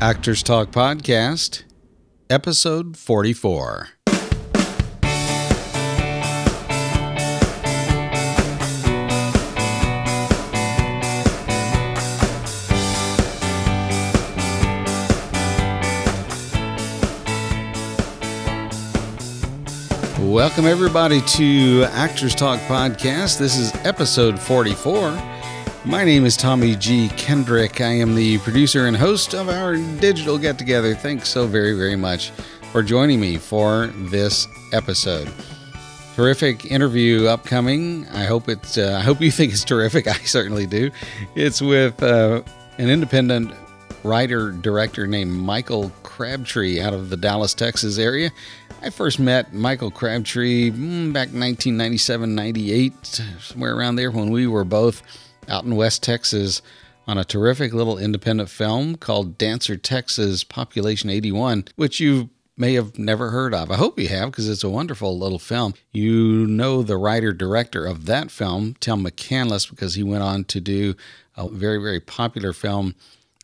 Actors Talk Podcast, Episode 44. Welcome, everybody, to Actors Talk Podcast. This is episode 44. My name is Tommy G. Kendrick. I am the producer and host of our digital get together. Thanks so very, very much for joining me for this episode. Terrific interview upcoming. I hope it's. Uh, I hope you think it's terrific. I certainly do. It's with uh, an independent writer director named Michael Crabtree out of the Dallas, Texas area. I first met Michael Crabtree mm, back 1997 98, somewhere around there when we were both out in West Texas on a terrific little independent film called Dancer Texas Population 81, which you may have never heard of. I hope you have because it's a wonderful little film. You know the writer director of that film, Tim McCanlies, because he went on to do a very, very popular film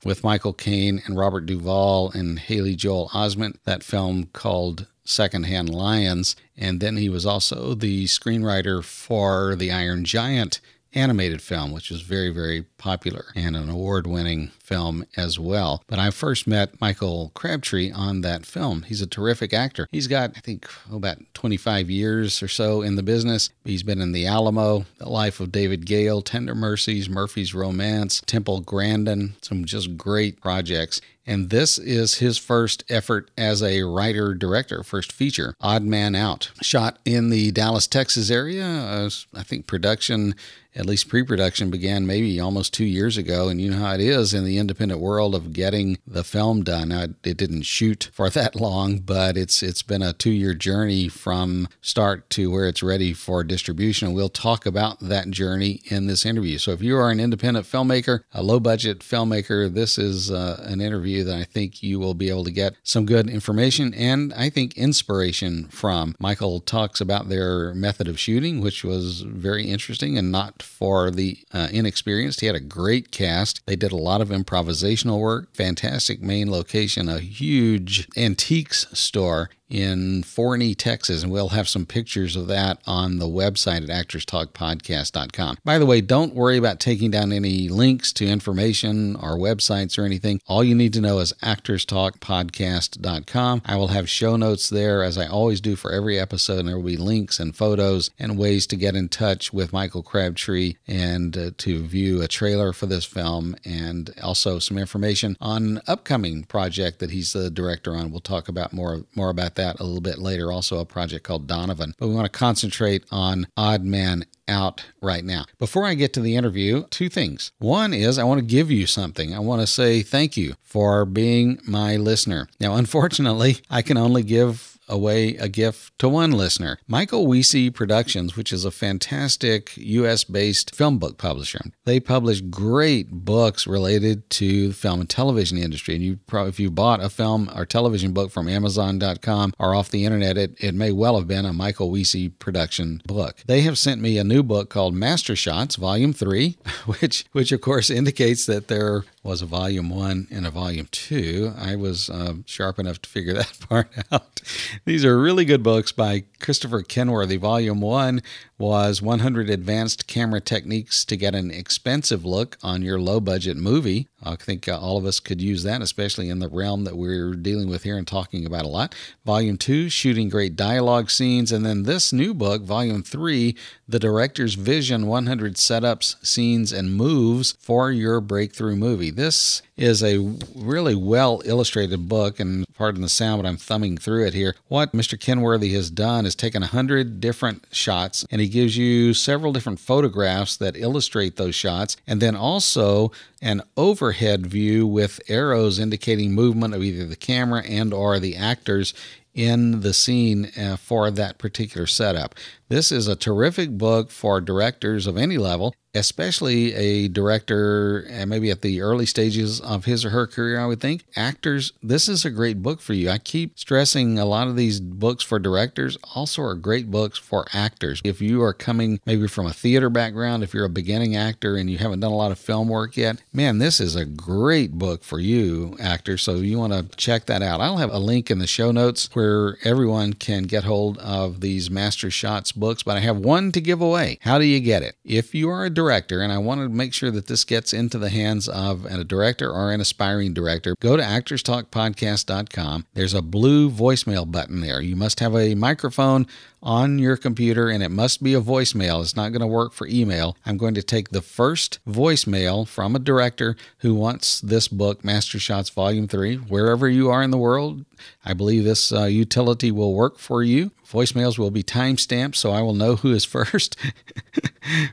with Michael Caine and Robert Duvall and Haley Joel Osment, that film called Secondhand Lions. And then he was also the screenwriter for The Iron Giant animated film, which was very, very popular and an award winning film as well. But I first met Michael Crabtree on that film. He's a terrific actor. He's got, I think, oh, about 25 years or so in the business. He's been in The Alamo, The Life of David Gale, Tender Mercies, Murphy's Romance, Temple Grandin, some just great projects. And this is his first effort as a writer director, first feature, Odd Man Out. Shot in the Dallas, Texas area. Uh, I think production, at least pre production, began maybe almost two years ago. And you know how it is in the independent world of getting the film done. Now, it didn't shoot for that long, but it's it's been a two year journey from start to where it's ready for distribution. And we'll talk about that journey in this interview. So if you are an independent filmmaker, a low budget filmmaker, this is uh, an interview that I think you will be able to get some good information and I think inspiration from. Michael talks about their method of shooting, which was very interesting and not for the uh, inexperienced. He had a great cast. They did a lot of improvisational work, fantastic main location, a huge antiques store in Forney, Texas, and we'll have some pictures of that on the website at actorstalkpodcast.com. By the way, don't worry about taking down any links to information or websites or anything. All you need to know is actorstalkpodcast.com. I will have show notes there as I always do for every episode, and there will be links and photos and ways to get in touch with Michael Crabtree and uh, to view a trailer for this film and also some information on an upcoming project that he's the director on. We'll talk about more more about that that a little bit later, also a project called Donovan. But we want to concentrate on Odd Man out right now. Before I get to the interview, two things. One is I want to give you something. I want to say thank you for being my listener. Now, unfortunately, I can only give away a gift to one listener. Michael Wiese Productions, which is a fantastic US based film book publisher. They publish great books related to the film and television industry. And you probably, if you bought a film or television book from Amazon.com or off the internet, it, it may well have been a Michael Wiese production book. They have sent me a new book called Master Shots, Volume 3, which, which of course indicates that there was a volume one and a volume two. I was uh, sharp enough to figure that part out. These are really good books by Christopher Kenworthy. Volume one was 100 Advanced Camera Techniques to Get an Expensive Look on Your Low Budget Movie. I think uh, all of us could use that, especially in the realm that we're dealing with here and talking about a lot. Volume two, Shooting Great Dialogue Scenes. And then this new book, Volume three, The Director's Vision 100 Setups, Scenes, and Moves for Your Breakthrough Movie. This is a really well illustrated book, and pardon the sound, but I'm thumbing through it here. What Mr. Kenworthy has done is taken 100 different shots, and he gives you several different photographs that illustrate those shots, and then also an overhead view with arrows indicating movement of either the camera and or the actors in the scene uh, for that particular setup. This is a terrific book for directors of any level especially a director, and maybe at the early stages of his or her career, I would think. Actors, this is a great book for you. I keep stressing a lot of these books for directors also are great books for actors. If you are coming maybe from a theater background, if you're a beginning actor and you haven't done a lot of film work yet, man, this is a great book for you, actor. So you want to check that out. I'll have a link in the show notes where everyone can get hold of these Master Shots books, but I have one to give away. How do you get it? If you are a director, and I want to make sure that this gets into the hands of a director or an aspiring director, go to actorstalkpodcast.com. There's a blue voicemail button there. You must have a microphone on your computer and it must be a voicemail. It's not going to work for email. I'm going to take the first voicemail from a director who wants this book, Master Shots Volume 3, wherever you are in the world. I believe this uh, utility will work for you. Voicemails will be timestamped so I will know who is first.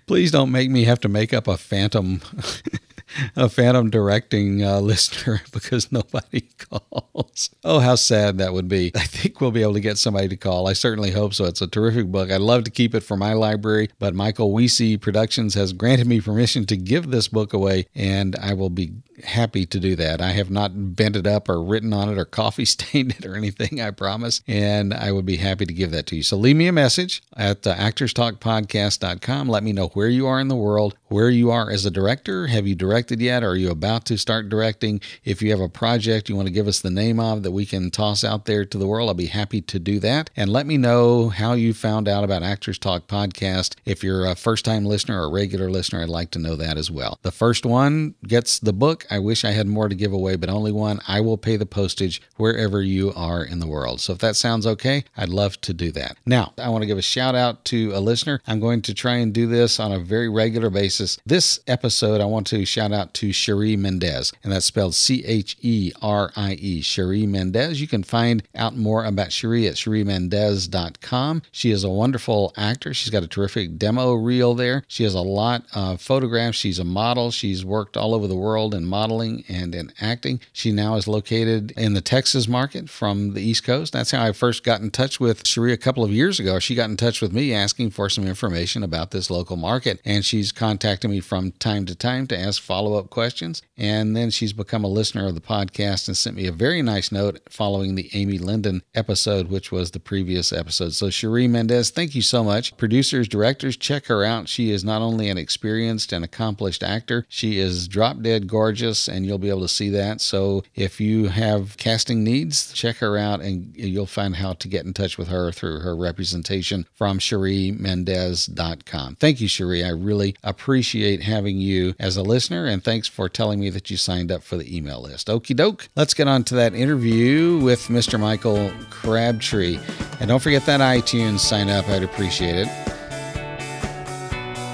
Please don't make me have to make up a phantom a phantom directing uh, listener because nobody calls. Oh, how sad that would be. I think we'll be able to get somebody to call. I certainly hope so. It's a terrific book. I'd love to keep it for my library, but Michael Wiese Productions has granted me permission to give this book away, and I will be happy to do that. I have not bent it up or written on it or coffee stained it or anything, I promise. And I would be happy to give that to you. So leave me a message at uh, actorstalkpodcast.com. Let me know where you are in the world, where you are as a director. Have you directed yet? Or Are you about to start directing? If you have a project you want to give us the name of that we can toss out there to the world, I'll be happy to do that. And let me know how you found out about Actors Talk Podcast. If you're a first time listener or a regular listener, I'd like to know that as well. The first one gets the book. I wish I had more to give away, but only one. I will pay the postage wherever you are in the world. So if that sounds okay, I'd love to do that. Now, I want to give a shout out to a listener. I'm going to try and do this on a very regular basis. This episode, I want to shout out to Cherie Mendez, and that's spelled C H E R I E, Cherie Mendez. You can find out more about Cherie at cheriemendez.com. She is a wonderful actor. She's got a terrific demo reel there. She has a lot of photographs. She's a model. She's worked all over the world in modeling and in acting. She now is located in the Texas market from the East Coast. That's how I first got in touch with Cherie a couple of years ago. She got in touch with me asking for some information about this local market, and she's contacted me from time to time to ask follow up questions. And then she's become a listener of the podcast and sent me a very nice note following the Amy Linden episode, which was the previous episode. So, Cherie Mendez, thank you so much. Producers, directors, check her out. She is not only an experienced and accomplished actor, she is drop dead gorgeous, and you'll be able to see that. So, if you have casting needs, check her out and you'll find how to get in touch with her through her representation from CherieMendez.com. Thank you, Cherie. I really appreciate having you as a listener, and thanks for telling me that you signed up for the email list. Okie doke. Let's get on to that interview with Mr. Michael Crabtree. And don't forget that iTunes sign up, I'd appreciate it.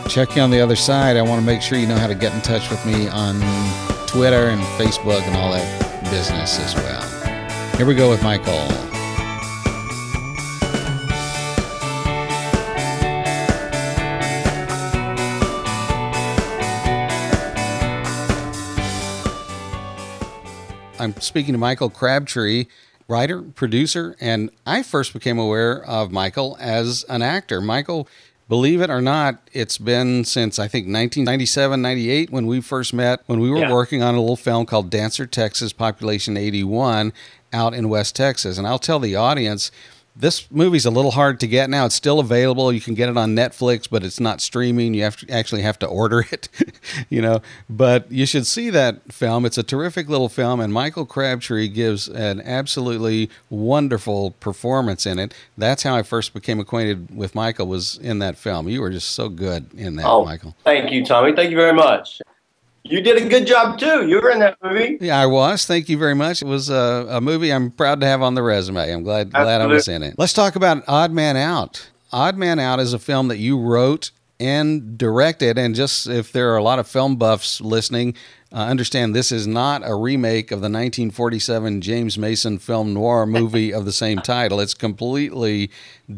Check you on the other side. I want to make sure you know how to get in touch with me on Twitter and Facebook and all that business as well. Here we go with Michael. I'm speaking to Michael Crabtree, writer, producer, and I first became aware of Michael as an actor. Michael, believe it or not, it's been since I think 1997, 98 when we first met, when we were yeah. working on a little film called Dancer Texas Population 81 out in West Texas. And I'll tell the audience, this movie's a little hard to get now. It's still available. You can get it on Netflix, but it's not streaming. You have to actually have to order it, you know. But you should see that film. It's a terrific little film, and Michael Crabtree gives an absolutely wonderful performance in it. That's how I first became acquainted with Michael. Was in that film. You were just so good in that, oh, Michael. Thank you, Tommy. Thank you very much. You did a good job too. You were in that movie. Yeah, I was. Thank you very much. It was a, a movie I'm proud to have on the resume. I'm glad Absolutely. glad I was in it. Let's talk about Odd Man Out. Odd Man Out is a film that you wrote and directed. And just if there are a lot of film buffs listening, uh, understand this is not a remake of the 1947 James Mason film noir movie of the same title. It's completely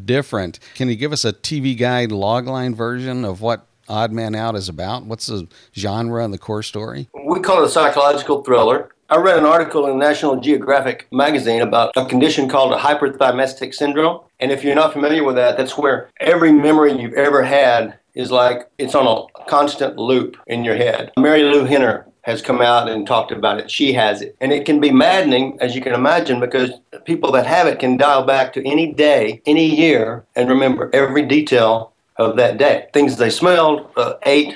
different. Can you give us a TV guide logline version of what Odd Man Out is about? What's the genre and the core story? We call it a psychological thriller. I read an article in National Geographic magazine about a condition called a hyperthymestic syndrome. And if you're not familiar with that, that's where every memory you've ever had is like it's on a constant loop in your head. Marilu Henner has come out and talked about it. She has it. And it can be maddening, as you can imagine, because people that have it can dial back to any day, any year, and remember every detail of that day. Things they smelled, uh, ate,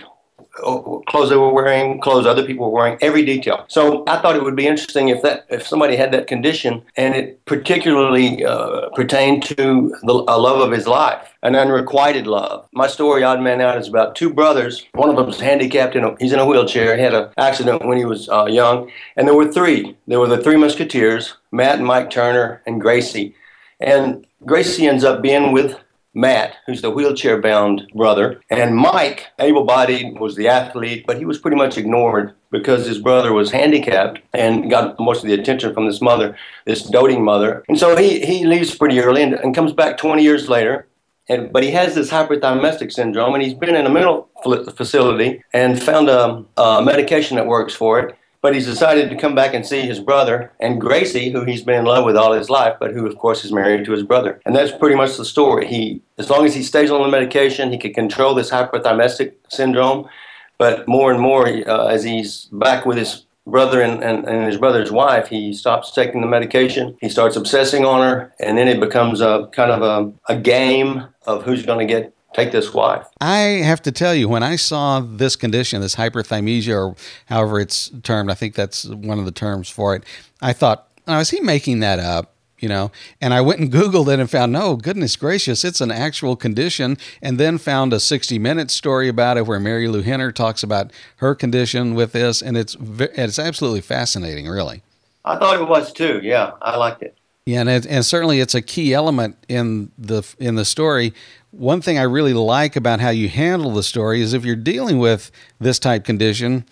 clothes they were wearing, clothes other people were wearing, every detail. So I thought it would be interesting if that if somebody had that condition and it particularly uh, pertained to the, a love of his life, an unrequited love. My story, Odd Man Out, is about two brothers. One of them is handicapped, in a, he's in a wheelchair. He had an accident when he was uh, young. And there were three. There were the three Musketeers, Matt and Mike Turner and Gracie. And Gracie ends up being with Matt, who's the wheelchair bound brother, and Mike, able bodied, was the athlete, but he was pretty much ignored because his brother was handicapped and got most of the attention from this mother, this doting mother. And so he, he leaves pretty early and, and comes back 20 years later. And, but he has this hyperthyroidistic syndrome, and he's been in a mental facility and found a, a medication that works for it. But he's decided to come back and see his brother and Gracie, who he's been in love with all his life, but who, of course, is married to his brother. And that's pretty much the story. He, as long as he stays on the medication, he can control this hyperthyroidistic syndrome. But more and more, uh, as he's back with his brother and, and, and, his brother's wife, he stops taking the medication. He starts obsessing on her, and then it becomes a kind of a, a game of who's going to get take this wife. I have to tell you, when I saw this condition, this hyperthymesia, or however it's termed, I think that's one of the terms for it. I thought, oh, is he making that up? You know, and I went and Googled it and found, no, goodness gracious, it's an actual condition. And then found a 60 minute story about it where Marilu Henner talks about her condition with this. And it's, it's absolutely fascinating, really. I thought it was too. Yeah, I liked it. Yeah, and, it, and certainly it's a key element in the in the story one thing I really like about how you handle the story is if you're dealing with this type condition,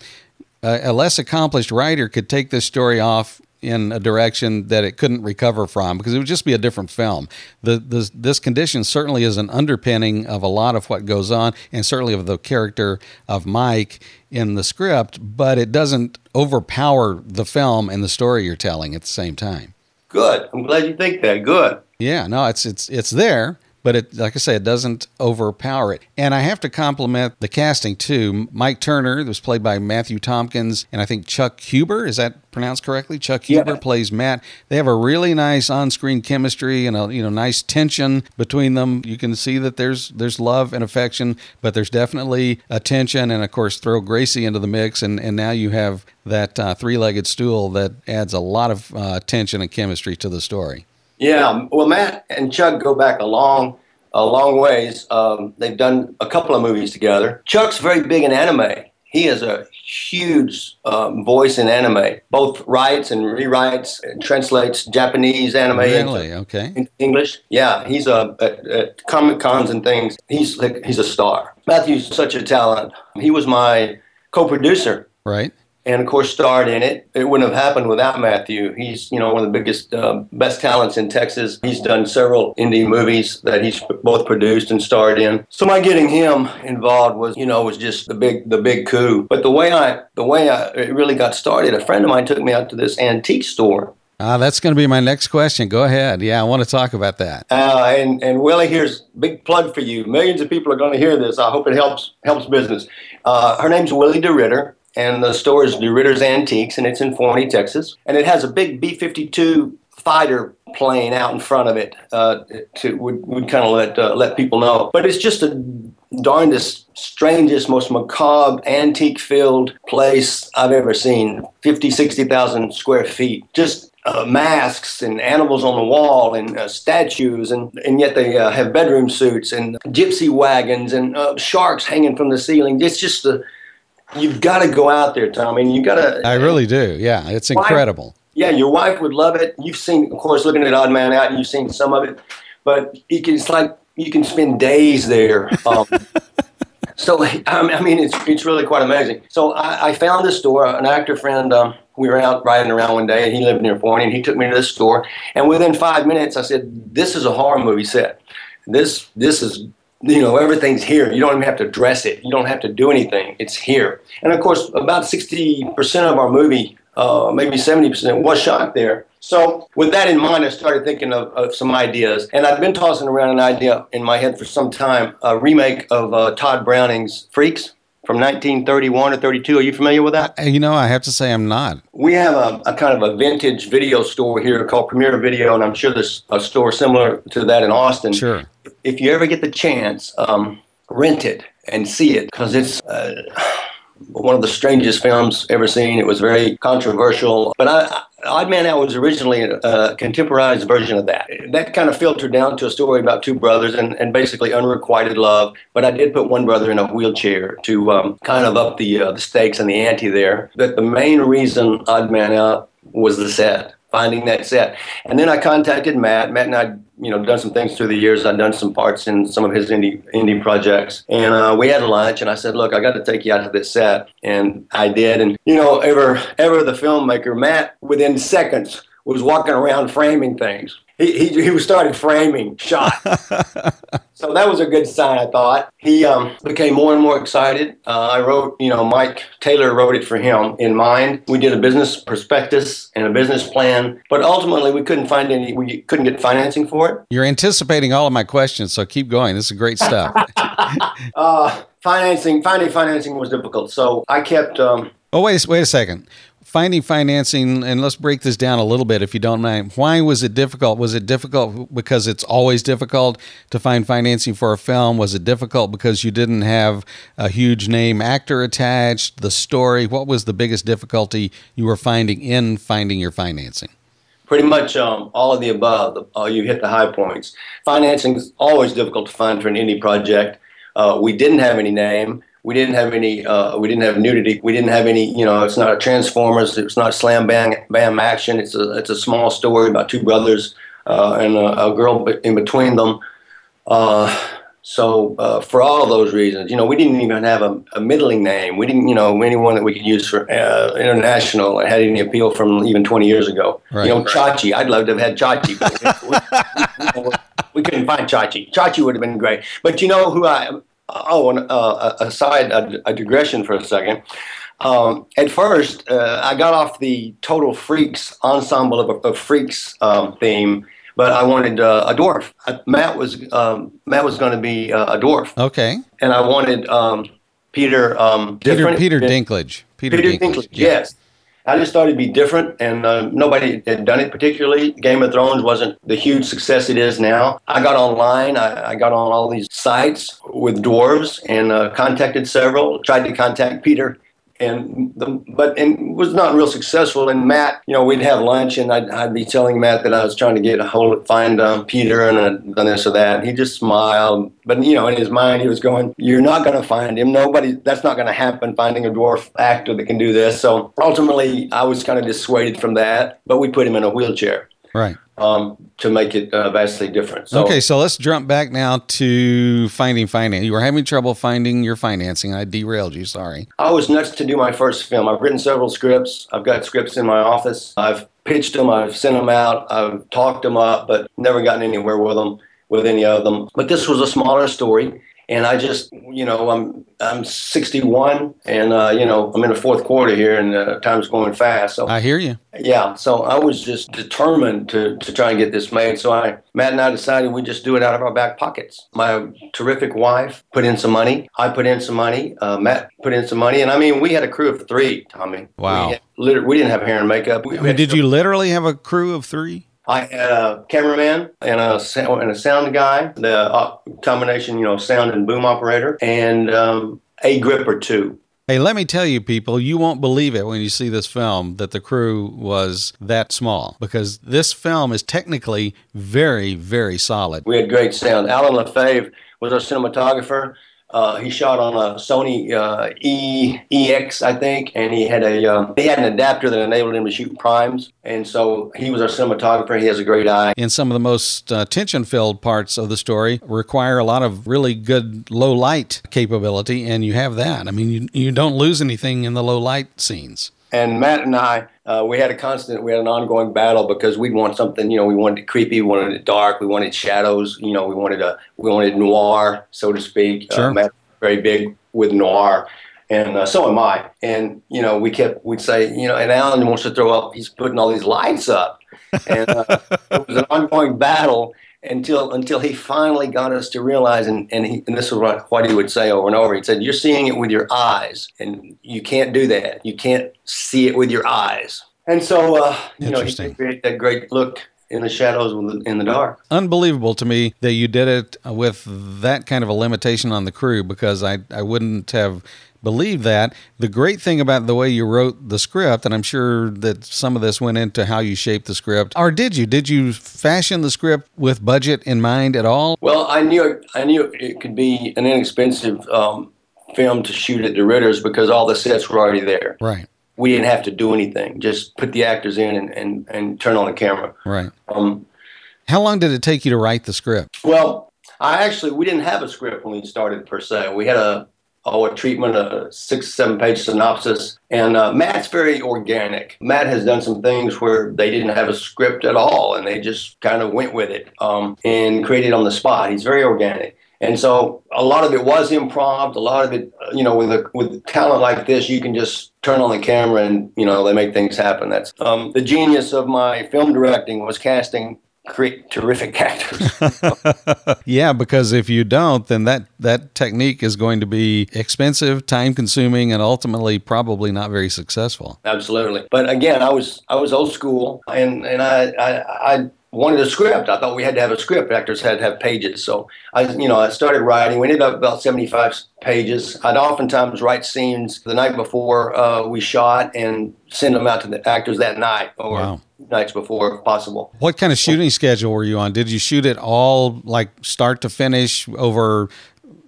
uh, a less accomplished writer could take this story off in a direction that it couldn't recover from because it would just be a different film. The, the, this condition certainly is an underpinning of a lot of what goes on and certainly of the character of Mike in the script, but it doesn't overpower the film and the story you're telling at the same time. Good. I'm glad you think that. Good. Yeah, no, it's it's it's there but it, like I say, it doesn't overpower it. And I have to compliment the casting too. Mike Turner was played by Matthew Tompkins, and I think Chuck Huber is that pronounced correctly? Chuck Huber yeah. plays Matt. They have a really nice on-screen chemistry and a you know nice tension between them. You can see that there's there's love and affection, but there's definitely a tension. And of course, throw Gracie into the mix, and and now you have that uh, three-legged stool that adds a lot of uh, tension and chemistry to the story. Yeah, well, Matt and Chuck go back a long, a long ways. Um, they've done a couple of movies together. Chuck's very big in anime. He is a huge um, voice in anime, both writes and rewrites, and translates Japanese anime really? okay. into English. Yeah, he's a, at, at comic cons and things. He's like, he's a star. Matthew's such a talent. He was my co-producer. Right and of course starred in it. It wouldn't have happened without Matthew. He's you know one of the biggest, uh, best talents in Texas. He's done several indie movies that he's both produced and starred in. So my getting him involved was you know was just the big the big coup. But the way I the way I it really got started, a friend of mine took me out to this antique store. Ah, that's going to be my next question. Go ahead. Yeah, I want to talk about that. Uh, and and Willie, here's big plug for you. Millions of people are going to hear this. I hope it helps helps business. Uh, her name's Willie DeRitter and the store is DeRitter's Antiques, and it's in Forney, Texas. And it has a big B 52 fighter plane out in front of it uh, to would, would kind of let uh, let people know. But it's just a darndest, strangest, most macabre, antique-filled place I've ever seen. 50, 60,000 square feet. Just uh, masks and animals on the wall and uh, statues, and, and yet they uh, have bedroom suits and gypsy wagons and uh, sharks hanging from the ceiling. It's just a you've got to go out there, Tommy. And you got to. I really do. Yeah, it's incredible. Wife, yeah, your wife would love it. You've seen, of course, looking at Odd Man Out, and you've seen some of it, but you can, it's like you can spend days there. Um, so I mean, it's it's really quite amazing. So I, I found this store. An actor friend. Um, we were out riding around one day, and he lived near Forney, and he took me to this store. And within five minutes, I said, "This is a horror movie set. This this is you know, everything's here. You don't even have to dress it. You don't have to do anything. It's here. And of course, about 60% of our movie, uh, maybe 70%, was shot there. So, with that in mind, I started thinking of, of some ideas. And I've been tossing around an idea in my head for some time a remake of uh, Tod Browning's Freaks from 1931 or 32. Are you familiar with that? You know, I have to say I'm not. We have a, a, kind of a vintage video store here called Premier Video, and I'm sure there's a store similar to that in Austin. Sure. If you ever get the chance, um, rent it and see it because it's. Uh, one of the strangest films ever seen. It was very controversial. But I, Odd Man Out was originally a, contemporized version of that. That kind of filtered down to a story about two brothers and, and basically unrequited love. But I did put one brother in a wheelchair to um, kind of up the, uh, the stakes and the ante there. But the main reason Odd Man Out was the set finding that set. And then I contacted Matt. Matt and I, you know, done some things through the years. I've done some parts in some of his indie indie projects, and uh, we had lunch. And I said, "Look, I got to take you out to this set," and I did. And you know, ever ever the filmmaker, Matt, within seconds was walking around framing things he, he, he started framing shots. so that was a good sign, I thought. He um, became more and more excited. Uh, I wrote, you know, Mike Taylor wrote it for him in mind. We did a business prospectus and a business plan, but ultimately we couldn't find any, we couldn't get financing for it. You're anticipating all of my questions, so keep going. This is great stuff. uh, financing, finding financing was difficult. So I kept. Um, oh, wait, wait a second finding financing, and let's break this down a little bit if you don't mind. Why was it difficult? Was it difficult because it's always difficult to find financing for a film? Was it difficult because you didn't have a huge name actor attached? The story? What was the biggest difficulty you were finding in finding your financing? Pretty much um, all of the above. Uh, you hit the high points. Financing is always difficult to find for an indie project. Uh, we didn't have any name we didn't have any uh, we didn't have nudity. We didn't have any you know it's not a transformers it's not slam bam bam action. It's a it's a small story about two brothers uh, and a, a, girl in between them. Uh, so uh, for all those reasons you know we didn't even have a, a, middling name. We didn't you know anyone that we could use for uh, international had any appeal from even 20 years ago. Right, you know right. chachi i'd love to have had chachi we, we, we, couldn't find chachi. Chachi would have been great. But you know who i oh, and, uh, aside, a, a, digression for a second. Um, at first, uh, I got off the Total Freaks ensemble of, of Freaks um, theme, but I wanted uh, a dwarf. Uh, Matt was um, Matt was going to be uh, a dwarf. Okay. And I wanted um, Peter. Um, Peter Peter Dinklage. Peter, Peter Dinklage. Dinklage yes. I just thought it'd be different, and uh, nobody had done it particularly. Game of Thrones wasn't the huge success it is now. I got online, I, I got on all these sites with dwarves and uh, contacted several, tried to contact Peter and the, but and was not real successful. And Matt, you know, we'd have lunch, and I'd, I'd be telling Matt that I was trying to get a hold, of find um, Peter, and done this or that. And he just smiled, but you know, in his mind, he was going, "You're not going to find him. Nobody. That's not going to happen. Finding a dwarf actor that can do this." So ultimately, I was kind of dissuaded from that. But we put him in a wheelchair. Right um, to make it uh, vastly different. So, okay, so let's jump back now to finding finance. You were having trouble finding your financing. I derailed you. Sorry. I was nuts to do my first film. I've written several scripts. I've got scripts in my office. I've pitched them. I've sent them out. I've talked them up, but never gotten anywhere with them with any of them. But this was a smaller story and I just, you know, I'm I'm 61, and uh, you know, I'm in the fourth quarter here, and uh, time's going fast. So I hear you. Yeah, so I was just determined to to try and get this made. So I, Matt and I decided we just do it out of our back pockets. My terrific wife put in some money. I put in some money. Uh, Matt put in some money, and I mean, we had a crew of three. Tommy. Wow. We, had, we didn't have hair and makeup. We, I mean, did you literally have a crew of three? I had a cameraman and a sound, and a sound guy, the uh, combination, you know, sound and boom operator, and um, a grip or two. Hey, let me tell you, people, you won't believe it when you see this film that the crew was that small because this film is technically very, very solid. We had great sound. Alan LaFave was our cinematographer. Uh, he shot on a Sony uh, E EX, I think, and he had a um, he had an adapter that enabled him to shoot primes, and so he was our cinematographer. He has a great eye. And some of the most uh, tension-filled parts of the story require a lot of really good low light capability, and you have that. I mean, you you don't lose anything in the low light scenes. And Matt and I, uh, we had a constant, we had an ongoing battle because we want something, you know, we wanted it creepy, we wanted it dark, we wanted shadows, you know, we wanted a, we wanted noir, so to speak. Uh, sure. Uh, Matt very big with noir, and uh, so am I. And you know, we kept, we'd say, you know, and Alan wants to throw up, he's putting all these lights up. and uh, it was an ongoing battle until until he finally got us to realize, and and, he, and this is what, what he would say over and over. He said, "You're seeing it with your eyes, and you can't do that. You can't see it with your eyes." And so, uh, you know, he created that great look in the shadows in the dark. Unbelievable to me that you did it with that kind of a limitation on the crew because I, I wouldn't have believed that. The great thing about the way you wrote the script, and I'm sure that some of this went into how you shaped the script, or did you? Did you fashion the script with budget in mind at all? Well, I knew I knew it could be an inexpensive um, film to shoot at the Ritter's because all the sets were already there. Right we didn't have to do anything. Just put the actors in and, and, and turn on the camera. Right. Um, How long did it take you to write the script? Well, I actually we didn't have a script when we started per se. We had a a treatment, a six seven page synopsis, and uh, Matt's very organic. Matt has done some things where they didn't have a script at all, and they just kind of went with it um, and created on the spot. He's very organic. And so a lot of it was improv. A lot of it, you know, with a with talent like this, you can just turn on the camera and you know they make things happen. That's um, the genius of my film directing was casting great, terrific actors. yeah, because if you don't, then that that technique is going to be expensive, time consuming, and ultimately probably not very successful. Absolutely. But again, I was I was old school, and and I I, I wanted a script. I thought we had to have a script. Actors had to have pages. So I, you know, I started writing. We ended up about 75 pages. I'd oftentimes write scenes the night before uh, we shot and send them out to the actors that night or wow. nights before if possible. What kind of shooting schedule were you on? Did you shoot it all like start to finish over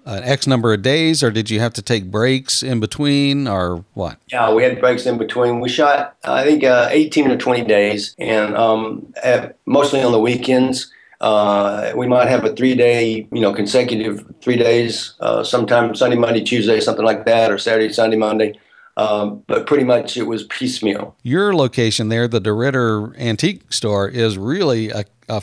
an X number of days, or did you have to take breaks in between, or what? Yeah, we had breaks in between. We shot, I think, uh, 18 or 20 days, and um, mostly on the weekends. Uh, we might have a three-day, you know, consecutive three days, uh, sometime Sunday, Monday, Tuesday, something like that, or Saturday, Sunday, Monday. Um, but pretty much it was piecemeal. Your location there, the DeRidder Antique Store, is really a, a,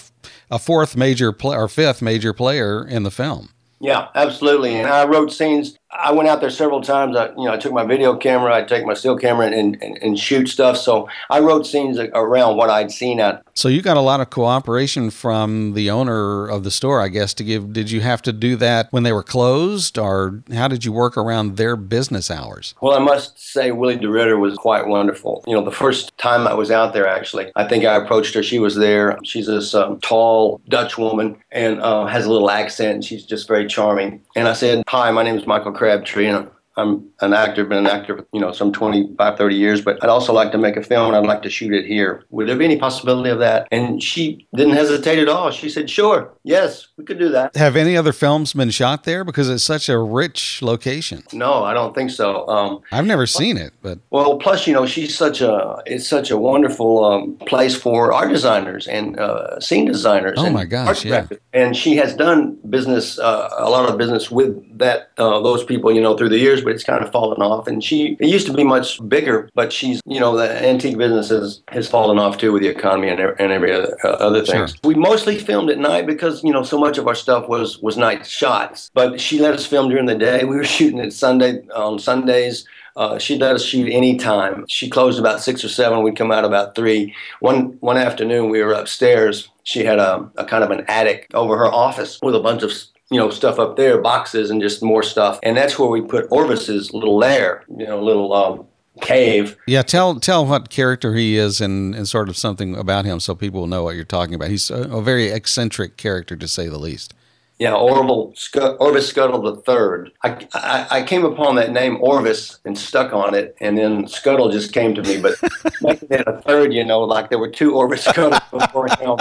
a fourth major play, or fifth major player in the film. Yeah, absolutely. And I wrote scenes I went out there several times. I, you know, I took my video camera, I take my still camera, and, and, and shoot stuff. So I wrote scenes around what I'd seen out. So you got a lot of cooperation from the owner of the store, I guess. To give, did you have to do that when they were closed, or how did you work around their business hours? Well, I must say, Willie DeRidder was quite wonderful. You know, the first time I was out there, actually, I think I approached her. She was there. She's this um, tall Dutch woman and uh, has a little accent. And she's just very charming. And I said, "Hi, my name is Michael." Crabtree, and I'm an actor, been an actor for, you know, some 25, 30 years, but I'd also like to make a film and I'd like to shoot it here. Would there be any possibility of that? And she didn't hesitate at all. She said, sure, yes, we could do that. Have any other films been shot there? Because it's such a rich location. No, I don't think so. Um, I've never seen it, but. Well, plus, you know, she's such a, it's such a wonderful um, place for art designers and uh, scene designers. Oh my gosh, yeah. And she has done business, uh, a lot of business with that, uh, those people, you know, through the years but it's kind of fallen off. And she it used to be much bigger, but she's you know the antique business has, has fallen off too with the economy and, and every other, uh, other things. Sure. We mostly filmed at night because you know so much of our stuff was was night shots. But she let us film during the day. We were shooting at Sunday on Sundays. Uh, she let us shoot any time. She closed about six or seven. We'd come out about three. One one afternoon, we were upstairs. She had a, a kind of an attic over her office with a bunch of you know, stuff up there, boxes and just more stuff. And that's where we put Orvis's little lair, you know, little um, cave. Yeah, tell tell what character he is and, and sort of something about him so people will know what you're talking about. He's a, a very eccentric character to say the least. Yeah, Orville, Orvis Scuttle the Third. I, I, I, came upon that name Orvis and stuck on it, and then Scuttle just came to me. But making it a third, you know, like there were two Orvis Scuttles before him.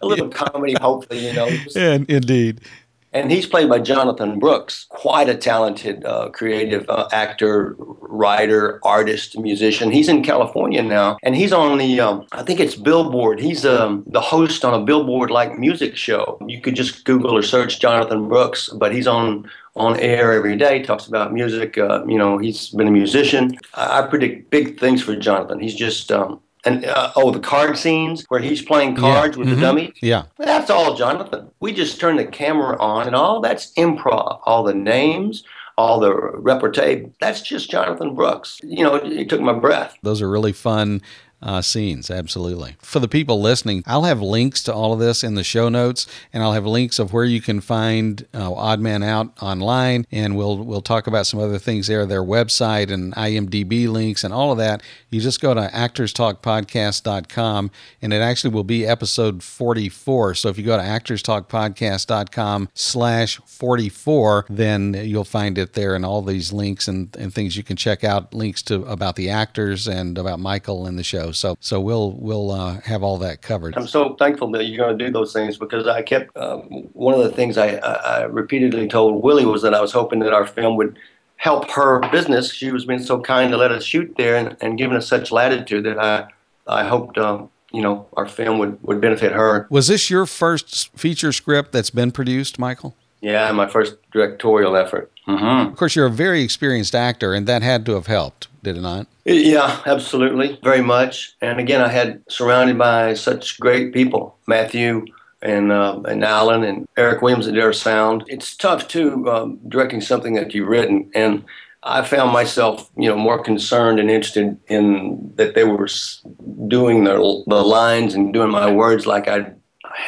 A little comedy, hopefully, you know. And indeed and he's played by Jonathan Brooks, quite a talented, uh, creative uh, actor, writer, artist, musician. He's in California now, and he's on the, um, I think it's Billboard. He's um, the host on a Billboard-like music show. You could just Google or search Jonathan Brooks, but he's on on air every day. Talks about music. Uh, you know, he's been a musician. I, I predict big things for Jonathan. He's just um, and uh, oh, the card scenes where he's playing cards yeah. with mm-hmm. the dummies. Yeah, that's all Jonathan. We just turn the camera on, and all that's improv. All the names, all the repartee. That's just Jonathan Brooks. You know, he took my breath. Those are really fun uh, scenes. Absolutely. For the people listening, I'll have links to all of this in the show notes, and I'll have links of where you can find uh, Odd Man Out online, and we'll we'll talk about some other things there, their website and IMDb links and all of that. You just go to actorstalkpodcast.com, and it actually will be episode 44. So if you go to actorstalkpodcast.com slash 44, then you'll find it there and all these links and, and things you can check out, links to about the actors and about Michael in the show. So so we'll we'll uh, have all that covered. I'm so thankful that you're going to do those things because I kept um, one of the things I, I, I repeatedly told Willie was that I was hoping that our film would help her business. She was being so kind to let us shoot there and, and giving us such latitude that I I hoped um, you know our film would, would benefit her. Was this your first feature script that's been produced, Michael? Yeah, my first directorial effort. Mm-hmm. Of course, you're a very experienced actor, and that had to have helped, did it not? Yeah, absolutely, very much. And again, I had surrounded by such great people, Matthew and uh, and Alan and Eric Williams at Dare Sound. It's tough too um, directing something that you've written, and I found myself, you know, more concerned and interested in that they were doing the the lines and doing my words like I'd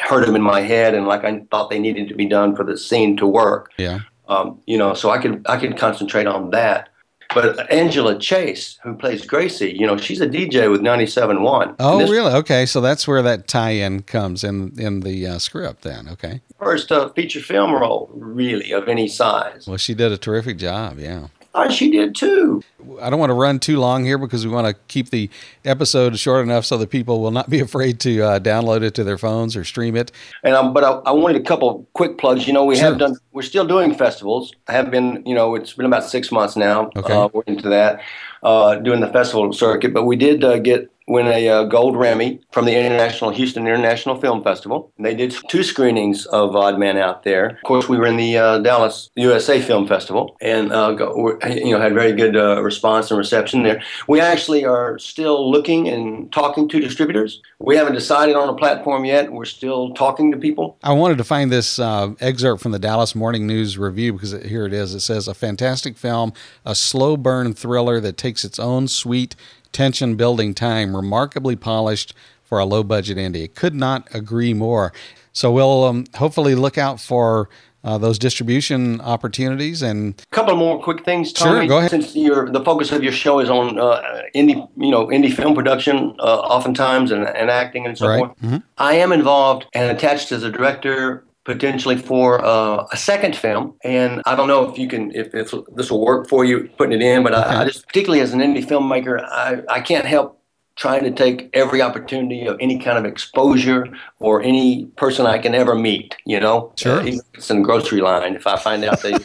heard them in my head and like I thought they needed to be done for the scene to work. Yeah. Um, you know, so I could I could concentrate on that. But Angela Chase, who plays Gracie, you know, she's a DJ with 97.1. Oh, this, really? Okay, so that's where that tie-in comes in in the uh, script. Then, okay. First uh, feature film role, really, of any size. Well, she did a terrific job. Yeah. Oh, she did too. I don't want to run too long here because we want to keep the episode short enough so that people will not be afraid to uh, download it to their phones or stream it. And um, but I, I, wanted a couple quick plugs. You know, we sure. have done. We're still doing festivals. I have been. You know, it's been about six months now. Okay. Uh, we're into that, uh, doing the festival circuit. But we did uh, get win a uh, gold Remi from the International Houston International Film Festival. They did two screenings of Odd Man out there. Of course, we were in the uh, Dallas USA Film Festival and uh, go, you know had very good uh, response and reception there. We actually are still looking and talking to distributors. We haven't decided on a platform yet. We're still talking to people. I wanted to find this uh, excerpt from the Dallas Morning News Review because here it is. It says a fantastic film, a slow burn thriller that takes its own sweet tension building time, remarkably polished for a low budget indie. Could not agree more. So we'll um, hopefully look out for uh, those distribution opportunities and a couple more quick things Tommy. sure go ahead since your the focus of your show is on uh, indie you know indie film production uh, oftentimes and, and acting and so right. forth mm-hmm. i am involved and attached as a director potentially for uh, a second film. And I don't know if you can, if, if this will work for you putting it in, but okay. I, I, just, particularly as an indie filmmaker, I, I can't help trying to take every opportunity of any kind of exposure or any person I can ever meet, you know, sure. Uh, it's in the grocery line. If I find out they,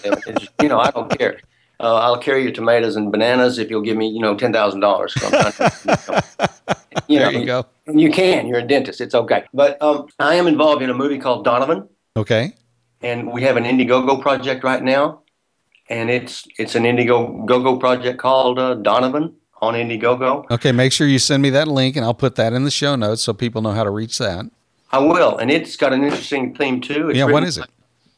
you know, I don't care. Uh, I'll carry your tomatoes and bananas if you'll give me, you know, ten thousand dollars. You know, there you go. You can. You're a dentist. It's okay. But um, I am involved in a movie called Donovan. Okay. And we have an Indiegogo project right now, and it's it's an Indiegogo project called uh, Donovan on Indiegogo. Okay, make sure you send me that link, and I'll put that in the show notes so people know how to reach that. I will, and it's got an interesting theme too. It's yeah, what is it?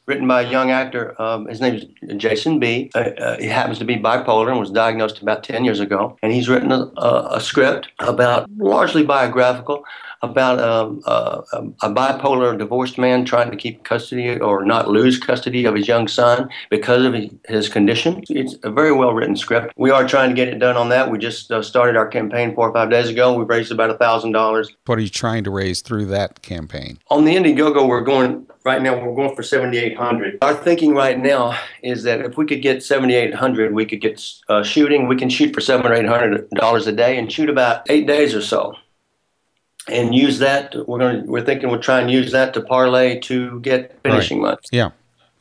written by a young actor. Um, his name is Jason B. Uh, uh, he happens to be bipolar and was diagnosed about 10 years ago. And he's written a, a, a script about, largely biographical, about um, uh, a bipolar divorced man trying to keep custody or not lose custody of his young son because of his condition. It's a very well written script. We are trying to get it done on that. We just uh, started our campaign four or five days ago. We've raised about a $1,000. What are you trying to raise through that campaign? On the Indiegogo, we're going right now we're going for 7800 our thinking right now is that if we could get 7800 we could get uh, shooting we can shoot for 7 or 800 dollars a day and shoot about eight days or so and use that we're going to we're thinking we'll try and use that to parlay to get finishing right. money yeah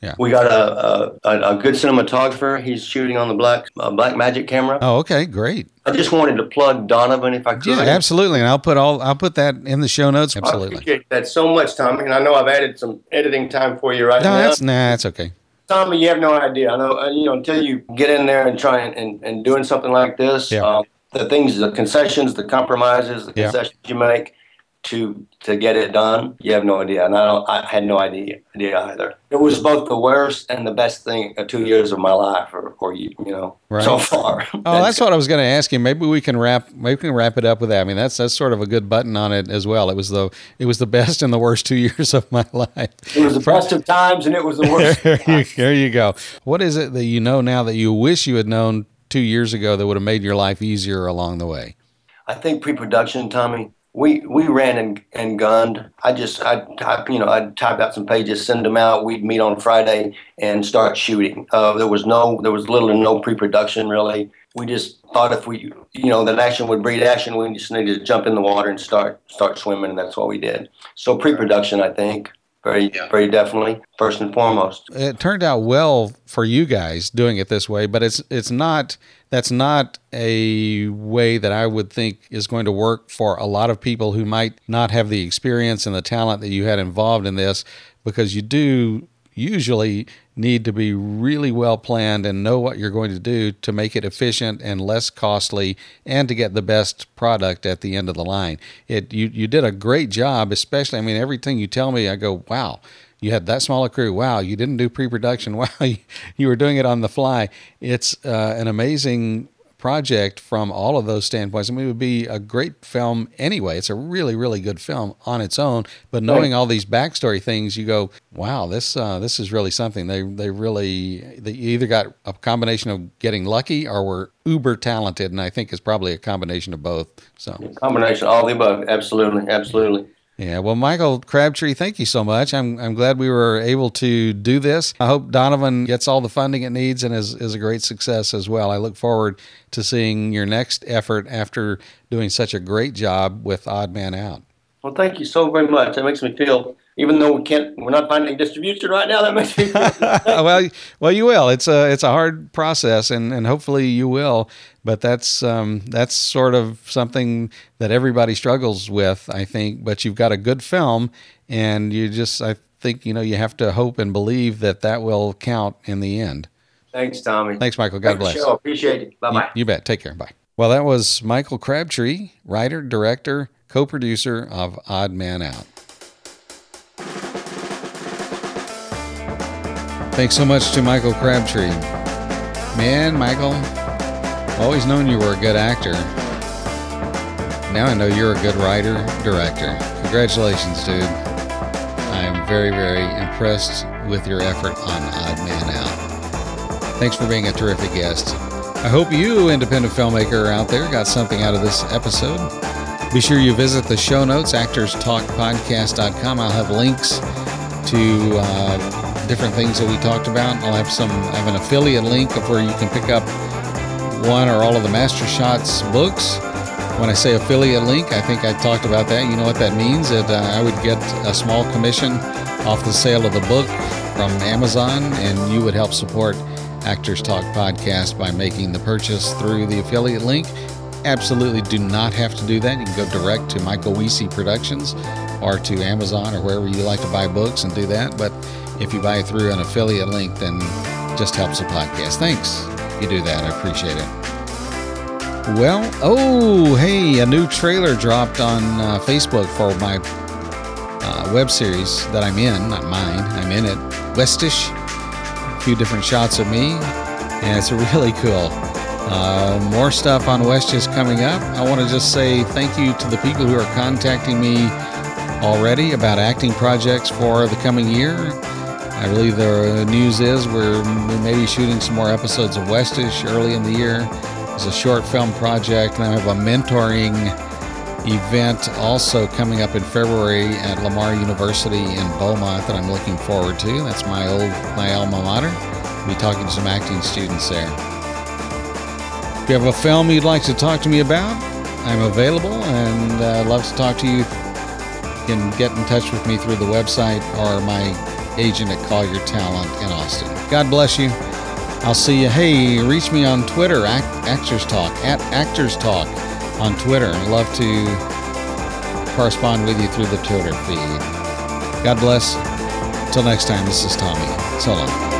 yeah. We got a, a, a good cinematographer. He's shooting on the black uh, Blackmagic camera. Oh, okay, great. I just wanted to plug Donovan if I could. Yeah, absolutely. And I'll put all I'll put that in the show notes. Absolutely. I appreciate that so much, Tommy. And I know I've added some editing time for you right no, now. That's, nah, that's okay. Tommy, you have no idea. I know, uh, you know, until you get in there and try and, and, and doing something like this, yeah. um, the things, the concessions, the compromises, the concessions yeah. you make, to to get it done, you have no idea. And I don't, I had no idea, idea either. It was both the worst and the best thing uh, two years of my life, or, or you, you know, right. so far. oh, that's what I was going to ask you. Maybe we can wrap, maybe we can wrap it up with that. I mean, that's that's sort of a good button on it as well. It was the it was the best and the worst two years of my life. It was the best of times, and it was the worst. there, you, there you go. What is it that you know now that you wish you had known two years ago that would have made your life easier along the way? I think pre-production, Tommy we we ran and, and gunned. I just I type you know I'd type out some pages, send them out. We'd meet on Friday and start shooting. Uh, there was no there was little to no pre-production really. We just thought if we you know that action would breed action, we just needed to jump in the water and start start swimming, and that's what we did. So pre-production, I think. Very, yeah. very definitely. First and foremost, it turned out well for you guys doing it this way, but it's it's not that's not a way that I would think is going to work for a lot of people who might not have the experience and the talent that you had involved in this because you do usually need to be really well planned and know what you're going to do to make it efficient and less costly and to get the best product at the end of the line. It you you did a great job, especially I mean everything you tell me I go, "Wow, you had that small a crew. Wow, you didn't do pre-production. Wow, you, you were doing it on the fly. It's uh, an amazing project from all of those standpoints. I mean, it would be a great film anyway. It's a really, really good film on its own. But knowing right. all these backstory things, you go, "Wow, this uh, this is really something." They they really they either got a combination of getting lucky or were uber talented, and I think it's probably a combination of both. So combination, all the above. Absolutely, absolutely. Yeah, well, Michael Crabtree, thank you so much. I'm, I'm glad we were able to do this. I hope Donovan gets all the funding it needs and is, is a great success as well. I look forward to seeing your next effort after doing such a great job with Odd Man Out. Well, thank you so very much. That makes me feel even though we can't, we're not finding a distribution right now. That makes me well. Well, you will. It's a it's a hard process, and and hopefully you will. But that's um, that's sort of something that everybody struggles with, I think. But you've got a good film, and you just I think you know you have to hope and believe that that will count in the end. Thanks, Tommy. Thanks, Michael. God Thanks bless. Appreciate it. Bye bye. You, you bet. Take care. Bye. Well, that was Michael Crabtree, writer, director, co-producer of Odd Man Out. Thanks so much to Michael Crabtree. Man, Michael, always known you were a good actor. Now I know you're a good writer, director. Congratulations, dude. I am very, very impressed with your effort on Odd Man Out. Thanks for being a terrific guest. I hope you, independent filmmaker out there, got something out of this episode. Be sure you visit the show notes, actorstalkpodcast.com. I'll have links to uh, different things that we talked about. I'll have some. I have an affiliate link of where you can pick up one or all of the Master Shots books. When I say affiliate link, I think I talked about that. You know what that means? That uh, I would get a small commission off the sale of the book from Amazon, and you would help support Actors Talk podcast by making the purchase through the affiliate link. Absolutely do not have to do that. You can go direct to Michael Wiese Productions or to Amazon or wherever you like to buy books and do that. But if you buy through an affiliate link, then just helps the podcast. Thanks. You do that. I appreciate it. Well, oh, hey, a new trailer dropped on uh, Facebook for my uh, web series that I'm in. Not mine, I'm in it. Westish. A few different shots of me, and it's really cool. Uh, more stuff on Westish coming up. I want to just say thank you to the people who are contacting me already about acting projects for the coming year. I believe the news is we're we may be shooting some more episodes of Westish early in the year. It's a short film project, and I have a mentoring event also coming up in February at Lamar University in Beaumont that I'm looking forward to. That's my old my alma mater. I'll be talking to some acting students there. If you have a film you'd like to talk to me about, I'm available and uh, love to talk to you. You can get in touch with me through the website or my agent at Collier Talent in Austin. God bless you. I'll see you. Hey, reach me on Twitter, Act, Actors Talk, at Actors Talk on Twitter. I'd love to correspond with you through the Twitter feed. God bless. Until next time, this is Tommy. So long.